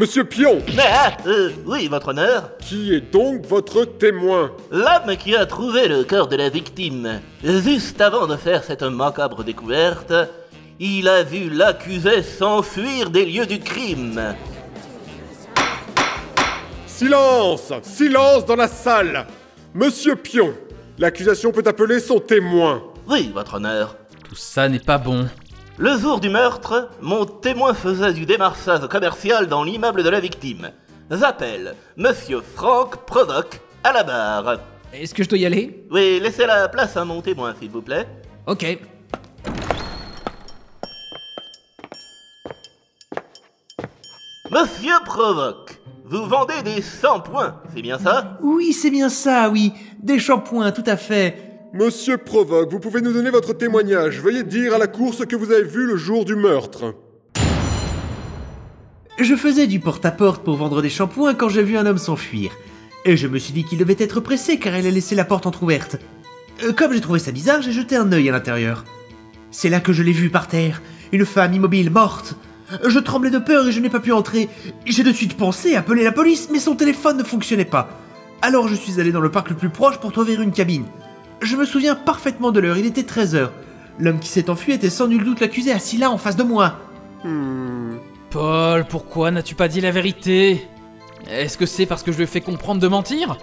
Monsieur Pion, Ah, euh, oui, votre honneur. qui est donc votre témoin? L'homme qui a trouvé le corps de la victime, juste avant de faire cette macabre découverte, il a vu l'accusé s'enfuir des lieux du crime. Silence Silence dans la salle Monsieur Pion, l'accusation peut appeler son témoin. Oui, votre honneur. Tout ça n'est pas bon. Le jour du meurtre, mon témoin faisait du démarchage commercial dans l'immeuble de la victime. J'appelle Monsieur Franck Provoque à la barre. Est-ce que je dois y aller? Oui, laissez la place à mon témoin, s'il vous plaît. Ok. Monsieur Provoque, vous vendez des shampoings, c'est bien ça? Oui, c'est bien ça, oui. Des shampoings, tout à fait. Monsieur Provoque, vous pouvez nous donner votre témoignage. Veuillez dire à la cour ce que vous avez vu le jour du meurtre. Je faisais du porte-à-porte pour vendre des shampoings quand j'ai vu un homme s'enfuir. Et je me suis dit qu'il devait être pressé car il a laissé la porte entr'ouverte. Euh, Comme j'ai trouvé ça bizarre, j'ai jeté un œil à l'intérieur. C'est là que je l'ai vu par terre, une femme immobile morte. Je tremblais de peur et je n'ai pas pu entrer. J'ai de suite pensé appeler la police, mais son téléphone ne fonctionnait pas. Alors je suis allé dans le parc le plus proche pour trouver une cabine. Je me souviens parfaitement de l'heure, il était 13h. L'homme qui s'est enfui était sans nul doute l'accusé assis là en face de moi. Paul, pourquoi n'as-tu pas dit la vérité? Est-ce que c'est parce que je lui ai fait comprendre de mentir?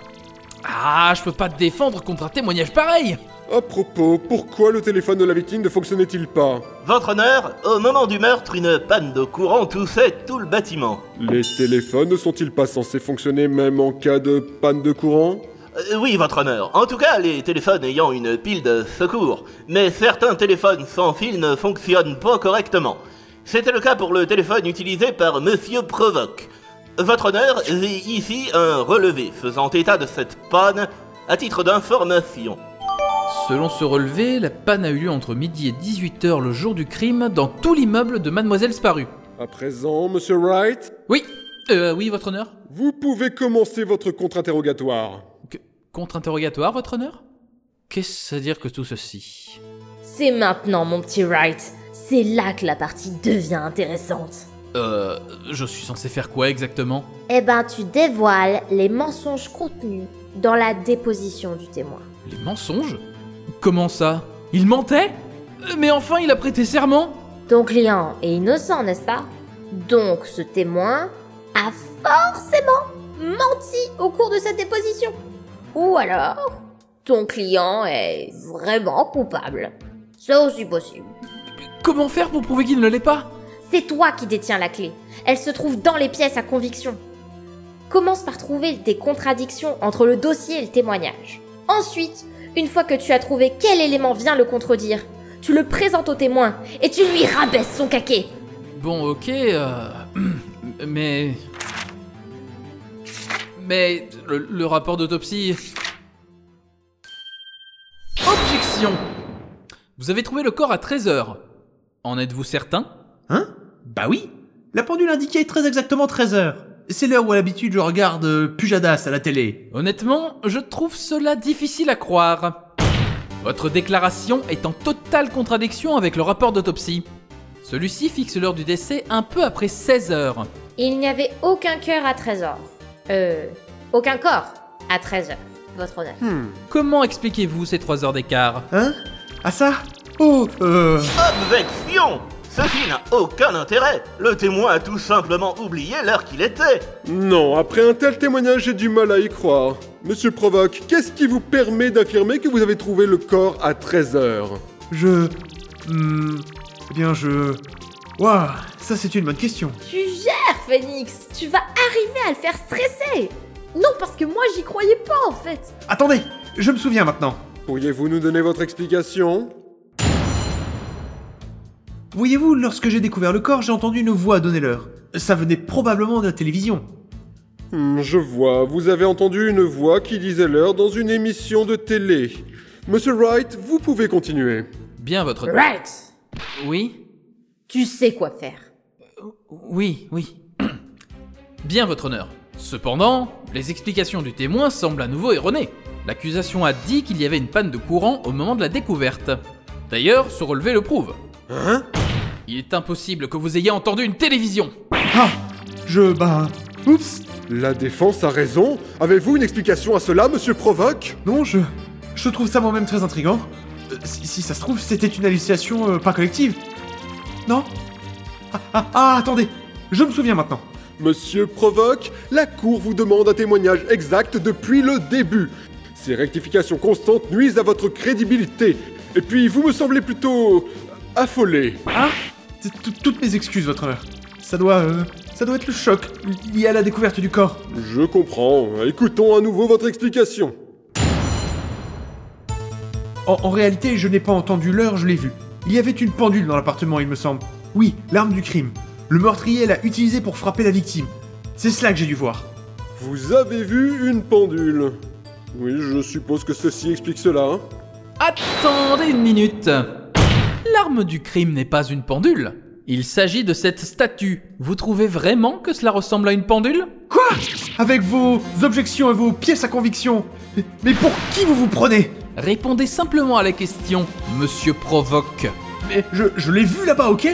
Ah, je peux pas te défendre contre un témoignage pareil À propos, pourquoi le téléphone de la victime ne fonctionnait-il pas? Votre honneur, au moment du meurtre, une panne de courant toussait tout le bâtiment. Les téléphones ne sont-ils pas censés fonctionner même en cas de panne de courant? Euh, oui, votre honneur. En tout cas, les téléphones ayant une pile de secours. Mais certains téléphones sans fil ne fonctionnent pas correctement. C'était le cas pour le téléphone utilisé par Monsieur Provoque. Votre honneur, j'ai ici un relevé faisant état de cette panne à titre d'information. Selon ce relevé, la panne a eu lieu entre midi et 18h le jour du crime dans tout l'immeuble de Mademoiselle Sparue. À présent, monsieur Wright, Oui, euh, oui, votre honneur vous pouvez commencer votre contre-interrogatoire. Contre-interrogatoire, votre honneur? Qu'est-ce à dire que tout ceci? C'est maintenant, mon petit Wright. C'est là que la partie devient intéressante. Euh, je suis censé faire quoi exactement? Eh ben, tu dévoiles les mensonges contenus dans la déposition du témoin. Les mensonges? Comment ça? Il mentait? Euh, Mais enfin, il a prêté serment Ton client est innocent, n'est-ce pas? Donc, ce témoin a forcément menti au cours de cette déposition. Ou alors, ton client est vraiment coupable. C'est aussi possible. Comment faire pour prouver qu'il ne l'est pas? C'est toi qui détiens la clé. Elle se trouve dans les pièces à conviction. Commence par trouver des contradictions entre le dossier et le témoignage. Ensuite, une fois que tu as trouvé quel élément vient le contredire, tu le présentes au témoin et tu lui rabaisses son caquet. Bon, ok, euh... Mais... Mais... Le, le rapport d'autopsie... Objection Vous avez trouvé le corps à 13h. En êtes-vous certain? Hein? Bah oui La pendule indiquait très exactement 13h. C'est l'heure où à l'habitude je regarde euh, Pujadas à la télé. Honnêtement, je trouve cela difficile à croire. Votre déclaration est en totale contradiction avec le rapport d'autopsie. Celui-ci fixe l'heure du décès un peu après 16 heures. Il n'y avait aucun cœur à 13h. Euh, aucun corps à 13h, votre honneur. Comment expliquez-vous ces 3 heures d'écart? Hein? Ah ça? Oh, euh... Objection Ceci n'a aucun intérêt. Le témoin a tout simplement oublié l'heure qu'il était. Non, après un tel témoignage, j'ai du mal à y croire. Monsieur Provoque, qu'est-ce qui vous permet d'affirmer que vous avez trouvé le corps à 13h Je... Hmm... Eh bien je... Waouh, ça c'est une bonne question. Tu gères, Phoenix Tu vas arriver à le faire stresser Non, parce que moi j'y croyais pas en fait Attendez, je me souviens maintenant. Pourriez-vous nous donner votre explication? Voyez-vous, lorsque j'ai découvert le corps, j'ai entendu une voix donner l'heure. Ça venait probablement de la télévision. Hmm, Je vois, vous avez entendu une voix qui disait l'heure dans une émission de télé. Monsieur Wright, vous pouvez continuer. Bien, votre... Right Oui? Tu sais quoi faire. Oui, oui. Bien, votre honneur. Cependant, les explications du témoin semblent à nouveau erronées. L'accusation a dit qu'il y avait une panne de courant au moment de la découverte. D'ailleurs, ce relevé le prouve. Hein? Il est impossible que vous ayez entendu une télévision. Ah Je. bah. Oups La défense a raison. Avez-vous une explication à cela, monsieur Provoque? Non, je. Je trouve ça moi-même très intriguant. Euh, si, si ça se trouve, c'était une hallucination euh, pas collective. Non ah, ah, ah, attendez Je me souviens maintenant. Monsieur Provoque, la Cour vous demande un témoignage exact depuis le début. Ces rectifications constantes nuisent à votre crédibilité. Et puis, vous me semblez plutôt affolé. Ah Toutes mes excuses, votre honneur. Ça doit. euh, ça doit être le choc lié à la découverte du corps. Je comprends. Écoutons à nouveau votre explication. En, en réalité, je n'ai pas entendu l'heure, je l'ai vu. Il y avait une pendule dans l'appartement, il me semble. Oui, l'arme du crime. Le meurtrier l'a utilisée pour frapper la victime. C'est cela que j'ai dû voir. Vous avez vu une pendule? Oui, je suppose que ceci explique cela. hein. Attendez une minute. L'arme du crime n'est pas une pendule. Il s'agit de cette statue. Vous trouvez vraiment que cela ressemble à une pendule? Quoi? Avec vos objections et vos pièces à conviction. Mais- Mais pour qui vous vous prenez? Répondez simplement à la question, monsieur Provoque. Mais je, je l'ai vu là-bas, ok?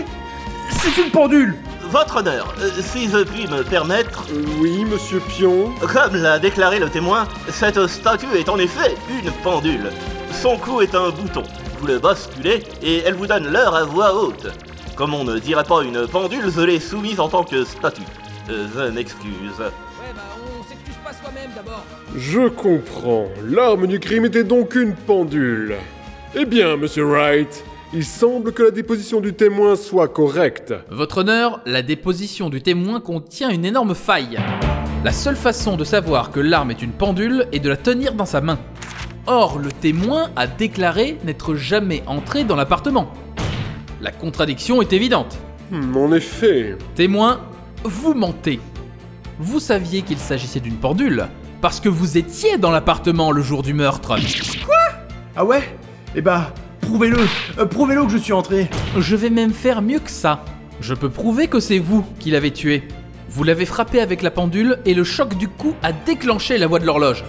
C'est une pendule Votre honneur, euh, si je puis me permettre, Euh, oui, monsieur Pion. comme l'a déclaré le témoin, cette statue est en effet une pendule. Son cou est un bouton. Vous le basculez et elle vous donne l'heure à voix haute. Comme on ne dirait pas une pendule, je l'ai soumise en tant que statue. Euh, je m'excuse. D'abord. Je comprends. L'arme du crime était donc une pendule. Eh bien, monsieur Wright, il semble que la déposition du témoin soit correcte. Votre honneur, la déposition du témoin contient une énorme faille. La seule façon de savoir que l'arme est une pendule est de la tenir dans sa main. Or, le témoin a déclaré n'être jamais entré dans l'appartement. La contradiction est évidente. Hmm, en effet. Témoin, vous mentez. Vous saviez qu'il s'agissait d'une pendule parce que vous étiez dans l'appartement le jour du meurtre. Ah ouais? Eh bah, prouvez-le Euh, Prouvez-le que je suis entré Je vais même faire mieux que ça. Je peux prouver que c'est vous qui l'avez tué. Vous l'avez frappé avec la pendule et le choc du coup a déclenché la voix de l'horloge.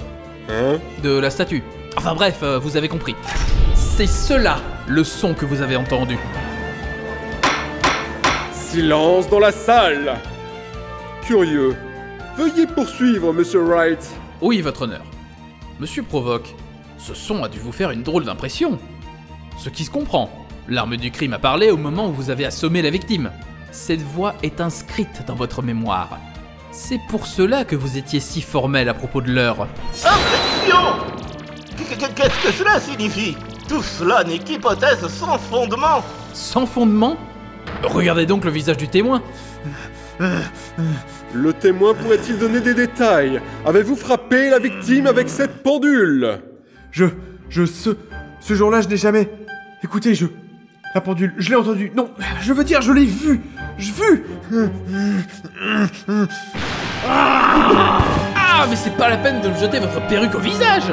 Hein? De la statue. Enfin bref, euh, vous avez compris. C'est cela le son que vous avez entendu. Silence dans la salle Curieux. Veuillez poursuivre, monsieur Wright. Oui, votre honneur. Monsieur Provoque, ce son a dû vous faire une drôle d'impression. Ce qui se comprend. L'arme du crime a parlé au moment où vous avez assommé la victime. Cette voix est inscrite dans votre mémoire. C'est pour cela que vous étiez si formel à propos de l'heure. Objection Qu- qu- Qu'est-ce que cela signifie? Tout cela n'est qu'hypothèse sans fondement. Sans fondement? Regardez donc le visage du témoin. Le témoin pourrait-il donner des détails? Avez-vous frappé la victime avec cette pendule? Je. Je. Ce. Ce jour-là, je n'ai jamais. Écoutez, je. La pendule, je l'ai entendu. Non, je veux dire, je l'ai vu Je vu Ah, mais c'est pas la peine de me jeter votre perruque au visage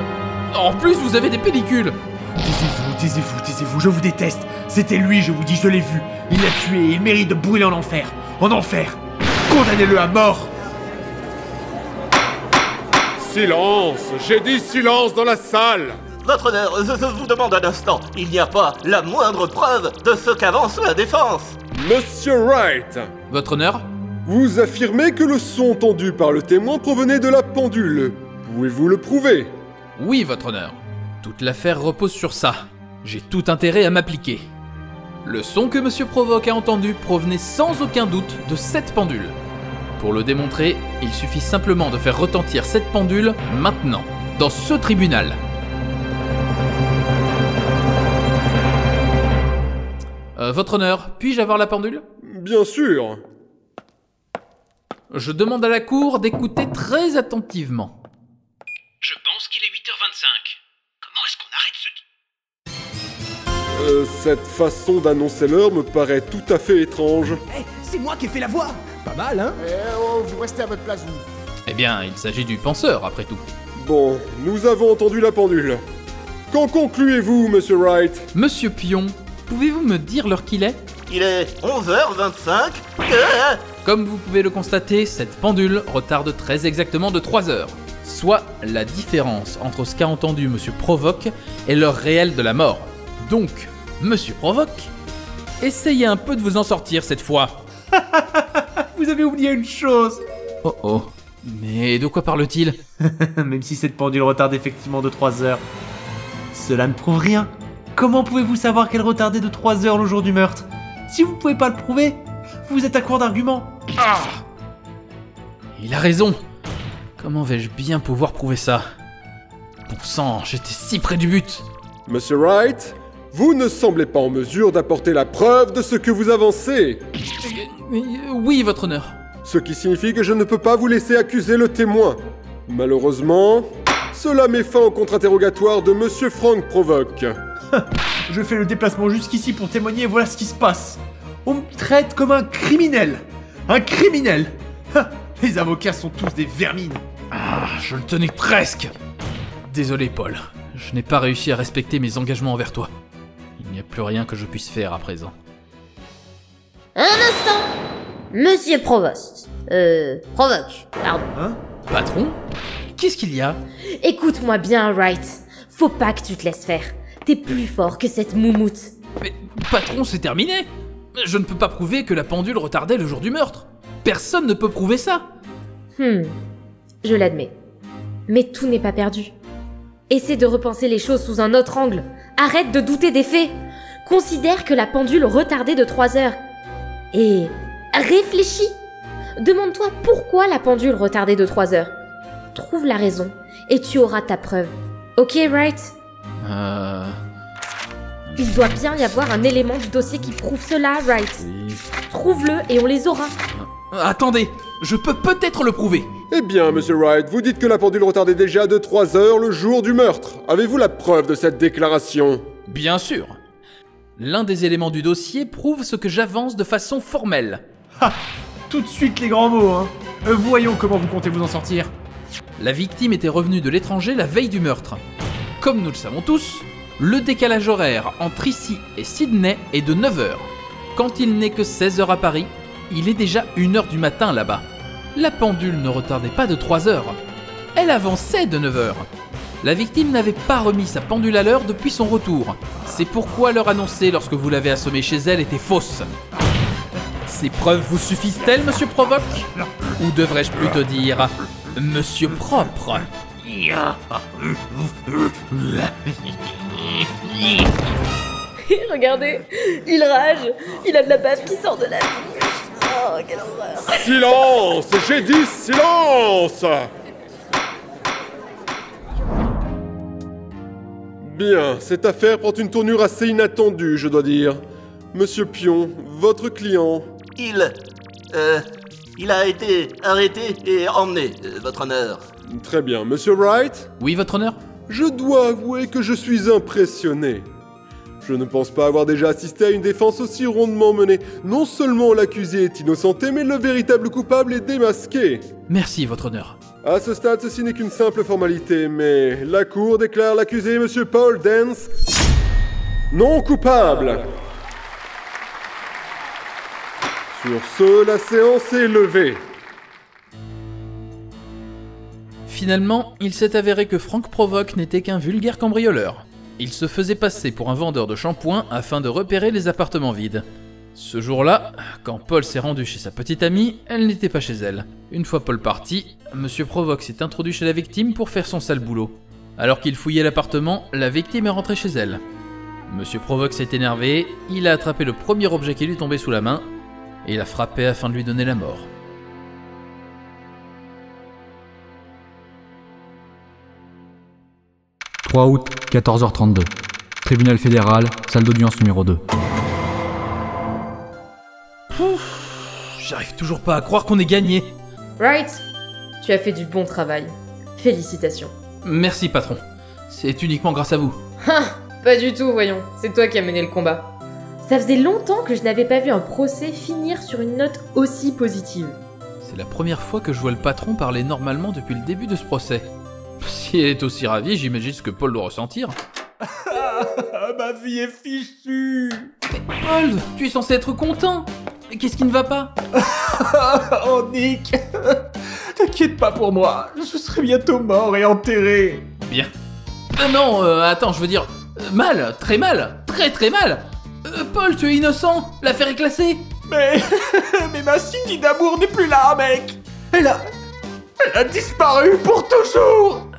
En plus, vous avez des pellicules Taisez-vous, taisez-vous, taisez-vous, je vous déteste C'était lui, je vous dis, je l'ai vu Il l'a tué et il mérite de brûler en enfer En enfer Condamnez-le à mort Silence J'ai dit silence dans la salle Votre honneur, je, je vous demande un instant. Il n'y a pas la moindre preuve de ce qu'avance la défense. Monsieur Wright Votre honneur Vous affirmez que le son entendu par le témoin provenait de la pendule. Pouvez-vous le prouver? Oui, votre honneur. Toute l'affaire repose sur ça. J'ai tout intérêt à m'appliquer. Le son que Monsieur Provoque a entendu provenait sans aucun doute de cette pendule. Pour le démontrer, il suffit simplement de faire retentir cette pendule maintenant, dans ce tribunal. Euh, votre honneur, puis-je avoir la pendule? Bien sûr Je demande à la cour d'écouter très attentivement. Je pense Euh, cette façon d'annoncer l'heure me paraît tout à fait étrange. Eh, c'est moi qui ai fait la voix Pas mal, hein Eh oh, vous restez à votre place, vous. Eh bien, il s'agit du penseur, après tout. Bon, nous avons entendu la pendule. Qu'en concluez-vous, monsieur Wright? Monsieur Pion, pouvez-vous me dire l'heure qu'il est? Il est 11h25. Euh, Comme vous pouvez le constater, cette pendule retarde très exactement de 3 heures. Soit la différence entre ce qu'a entendu Monsieur Provoque et l'heure réelle de la mort. Donc, Monsieur Provoque, essayez un peu de vous en sortir cette fois. Vous avez oublié une chose. Oh oh. Mais de quoi parle-t-il? Même si cette pendule retarde effectivement de 3 heures. Cela ne prouve rien. Comment pouvez-vous savoir qu'elle retardait de 3 heures le jour du meurtre? Si vous ne pouvez pas le prouver, vous êtes à court d'arguments. Il a raison. Comment vais-je bien pouvoir prouver ça? Bon sang, j'étais si près du but. Monsieur Wright, vous ne semblez pas en mesure d'apporter la preuve de ce que vous avancez. Euh, Oui, votre honneur. Ce qui signifie que je ne peux pas vous laisser accuser le témoin. Malheureusement, cela met fin au contre-interrogatoire de Monsieur Frank Provoque. Je fais le déplacement jusqu'ici pour témoigner et voilà ce qui se passe. On me traite comme un criminel. Un criminel Les avocats sont tous des vermines. Ah, je le tenais presque. Désolé, Paul. Je n'ai pas réussi à respecter mes engagements envers toi. Il n'y a plus rien que je puisse faire à présent. Un instant Monsieur Provost. Euh, Provoque, pardon. Patron? Qu'est-ce qu'il y a? Écoute-moi bien, Wright. Faut pas que tu te laisses faire. T'es plus fort que cette moumoute. Mais patron, c'est terminé Je ne peux pas prouver que la pendule retardait le jour du meurtre. Personne ne peut prouver ça. Hmm, je l'admets. Mais tout n'est pas perdu. Essaie de repenser les choses sous un autre angle. Arrête de douter des faits. Considère que la pendule retardait de 3 heures. Et réfléchis. Demande-toi pourquoi la pendule retardait de 3 heures. Trouve la raison et tu auras ta preuve. Ok, Wright Euh... Il doit bien y avoir un élément du dossier qui prouve cela, Wright. Trouve-le et on les aura. Attendez, je peux peut-être le prouver. Eh bien, Monsieur Wright, vous dites que la pendule retardait déjà de 3 heures le jour du meurtre. Avez-vous la preuve de cette déclaration? Bien sûr. L'un des éléments du dossier prouve ce que j'avance de façon formelle. Tout de suite les grands mots, hein. Euh, voyons comment vous comptez vous en sortir. La victime était revenue de l'étranger la veille du meurtre. Comme nous le savons tous, le décalage horaire entre ici et Sydney est de 9 heures. Quand il n'est que 16 heures à Paris, il est déjà 1 heure du matin là-bas. La pendule ne retardait pas de 3 heures. Elle avançait de 9 heures. La victime n'avait pas remis sa pendule à l'heure depuis son retour. C'est pourquoi l'heure annoncée lorsque vous l'avez assommée chez elle était fausse. Ces preuves vous suffisent-elles, monsieur Provoque? Ou devrais-je plutôt dire Monsieur Propre? Regardez, il rage. Il a de la bave qui sort de la Oh, quelle horreur. Silence J'ai dit silence Bien, cette affaire prend une tournure assez inattendue, je dois dire. Monsieur Pion, votre client. Il. Euh. Il a été arrêté et emmené, euh, votre honneur. Très bien, Monsieur Wright Oui, votre honneur Je dois avouer que je suis impressionné. Je ne pense pas avoir déjà assisté à une défense aussi rondement menée. Non seulement l'accusé est innocenté, mais le véritable coupable est démasqué. Merci, votre honneur. À ce stade, ceci n'est qu'une simple formalité, mais la Cour déclare l'accusé, Monsieur Paul Dance, non coupable. Sur ce, la séance est levée. Finalement, il s'est avéré que Frank Provoque n'était qu'un vulgaire cambrioleur. Il se faisait passer pour un vendeur de shampoing afin de repérer les appartements vides. Ce jour-là, quand Paul s'est rendu chez sa petite amie, elle n'était pas chez elle. Une fois Paul parti, Monsieur Provoque s'est introduit chez la victime pour faire son sale boulot. Alors qu'il fouillait l'appartement, la victime est rentrée chez elle. Monsieur Provoque s'est énervé, il a attrapé le premier objet qui lui tombait sous la main et l'a frappé afin de lui donner la mort. « 3 août, 14h32. Tribunal fédéral, salle d'audience numéro 2. J'arrive toujours pas à croire qu'on ait gagné. Right Tu as fait du bon travail. Félicitations. Merci patron. C'est uniquement grâce à vous. Ah, pas du tout, voyons. C'est toi qui as mené le combat. Ça faisait longtemps que je n'avais pas vu un procès finir sur une note aussi positive. C'est la première fois que je vois le patron parler normalement depuis le début de ce procès. Si elle est aussi ravie, j'imagine ce que Paul doit ressentir. Ma vie est fichue Paul, tu es censé être content Mais Qu'est-ce qui ne va pas? Oh Nick T'inquiète pas pour moi, je serai bientôt mort et enterré Bien. Ah non, euh, attends, je veux dire... euh, mal, très mal, très très mal Euh, Paul, tu es innocent L'affaire est classée Mais. Mais ma Cindy d'amour n'est plus là, mec Elle a. Elle a disparu pour toujours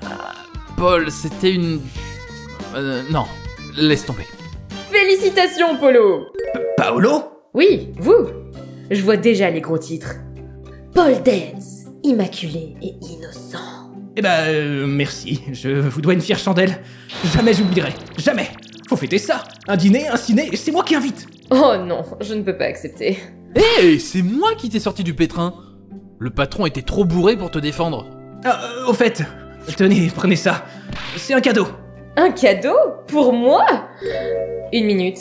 Paul, c'était une. Euh, non, laisse tomber. Félicitations, Polo Paolo? Oui, vous Je vois déjà les gros titres. Paul Dance, immaculé et innocent. Eh ben, euh, merci. Je vous dois une fière chandelle. Jamais j'oublierai. Jamais Faut fêter ça Un dîner, un ciné, et c'est moi qui invite Oh non, je ne peux pas accepter. Hé, c'est moi qui t'ai sorti du pétrin Le patron était trop bourré pour te défendre. Ah, euh, au fait, tenez, prenez ça. C'est un cadeau. Un cadeau Pour moi? Une minute.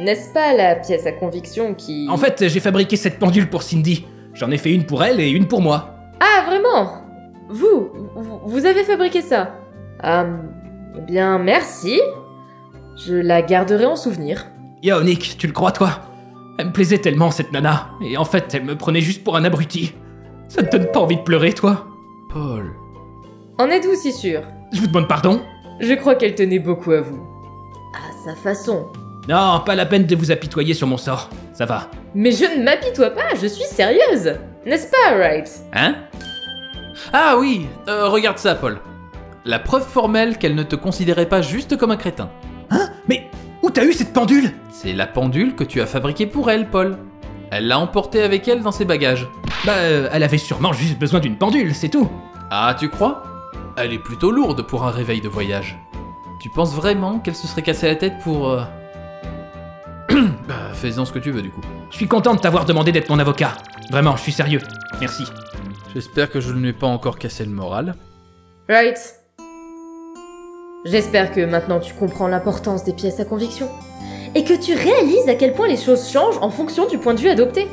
N'est-ce pas la pièce à conviction qui... En fait, j'ai fabriqué cette pendule pour Cindy. J'en ai fait une pour elle et une pour moi. Ah, vraiment? Vous, vous, vous avez fabriqué ça? Ah, eh bien, merci. Je la garderai en souvenir. Yo, Nick, tu le crois, toi? Elle me plaisait tellement, cette nana. Et en fait, elle me prenait juste pour un abruti. Ça te donne pas envie de pleurer, toi? Paul. En êtes-vous si sûr? Je vous demande pardon? Je crois qu'elle tenait beaucoup à vous. À sa façon. Non, pas la peine de vous apitoyer sur mon sort. Ça va. Mais je ne m'apitoie pas, je suis sérieuse N'est-ce pas, Wright? Hein? Ah oui, euh, regarde ça, Paul. La preuve formelle qu'elle ne te considérait pas juste comme un crétin. Hein? Mais où t'as eu cette pendule? C'est la pendule que tu as fabriquée pour elle, Paul. Elle l'a emportée avec elle dans ses bagages. Bah, euh, elle avait sûrement juste besoin d'une pendule, c'est tout. Ah, tu crois? Elle est plutôt lourde pour un réveil de voyage. Tu penses vraiment qu'elle se serait cassée la tête pour... euh, bah, fais-en ce que tu veux du coup. Je suis content de t'avoir demandé d'être mon avocat. Vraiment, je suis sérieux. Merci. J'espère que je ne lui ai pas encore cassé le moral. Right. J'espère que maintenant tu comprends l'importance des pièces à conviction. Et que tu réalises à quel point les choses changent en fonction du point de vue adopté.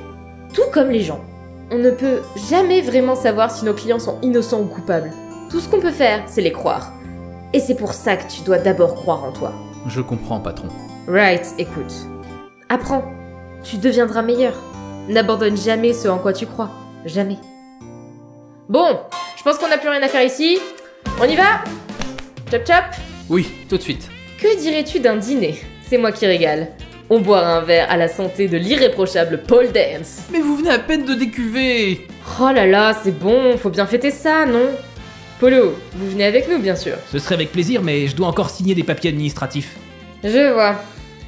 Tout comme les gens. On ne peut jamais vraiment savoir si nos clients sont innocents ou coupables. Tout ce qu'on peut faire, c'est les croire. Et c'est pour ça que tu dois d'abord croire en toi. Je comprends, patron. Right, écoute. Apprends. Tu deviendras meilleur. N'abandonne jamais ce en quoi tu crois. Jamais. Bon, je pense qu'on n'a plus rien à faire ici. On y va? Chop chop Oui, tout de suite. Que dirais-tu d'un dîner? C'est moi qui régale. On boira un verre à la santé de l'irréprochable Paul Dance. Mais vous venez à peine de décuver Oh là là, c'est bon, faut bien fêter ça, non? Polo, vous venez avec nous, bien sûr. Ce serait avec plaisir, mais je dois encore signer des papiers administratifs. Je vois.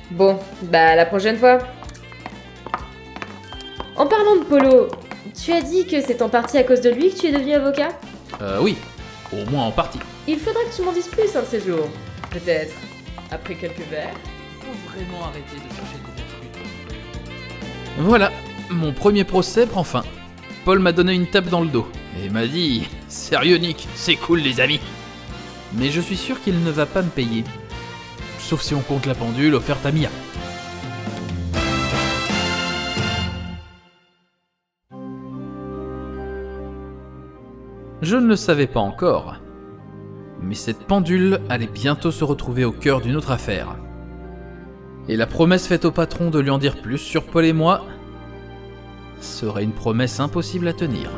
Bon, bah la prochaine fois. En parlant de Polo, tu as dit que c'est en partie à cause de lui que tu es devenu avocat? Euh, oui. Au moins en partie. Il faudra que tu m'en dises plus un de ces jours. Peut-être. Après quelques verres. Faut vraiment arrêter de chercher des Voilà, mon premier procès prend fin. Paul m'a donné une tape dans le dos et m'a dit Sérieux, Nick, c'est cool, les amis. Mais je suis sûr qu'il ne va pas me payer. Sauf si on compte la pendule offerte à Mia. Je ne le savais pas encore. Mais cette pendule allait bientôt se retrouver au cœur d'une autre affaire. Et la promesse faite au patron de lui en dire plus sur Paul et moi serait une promesse impossible à tenir.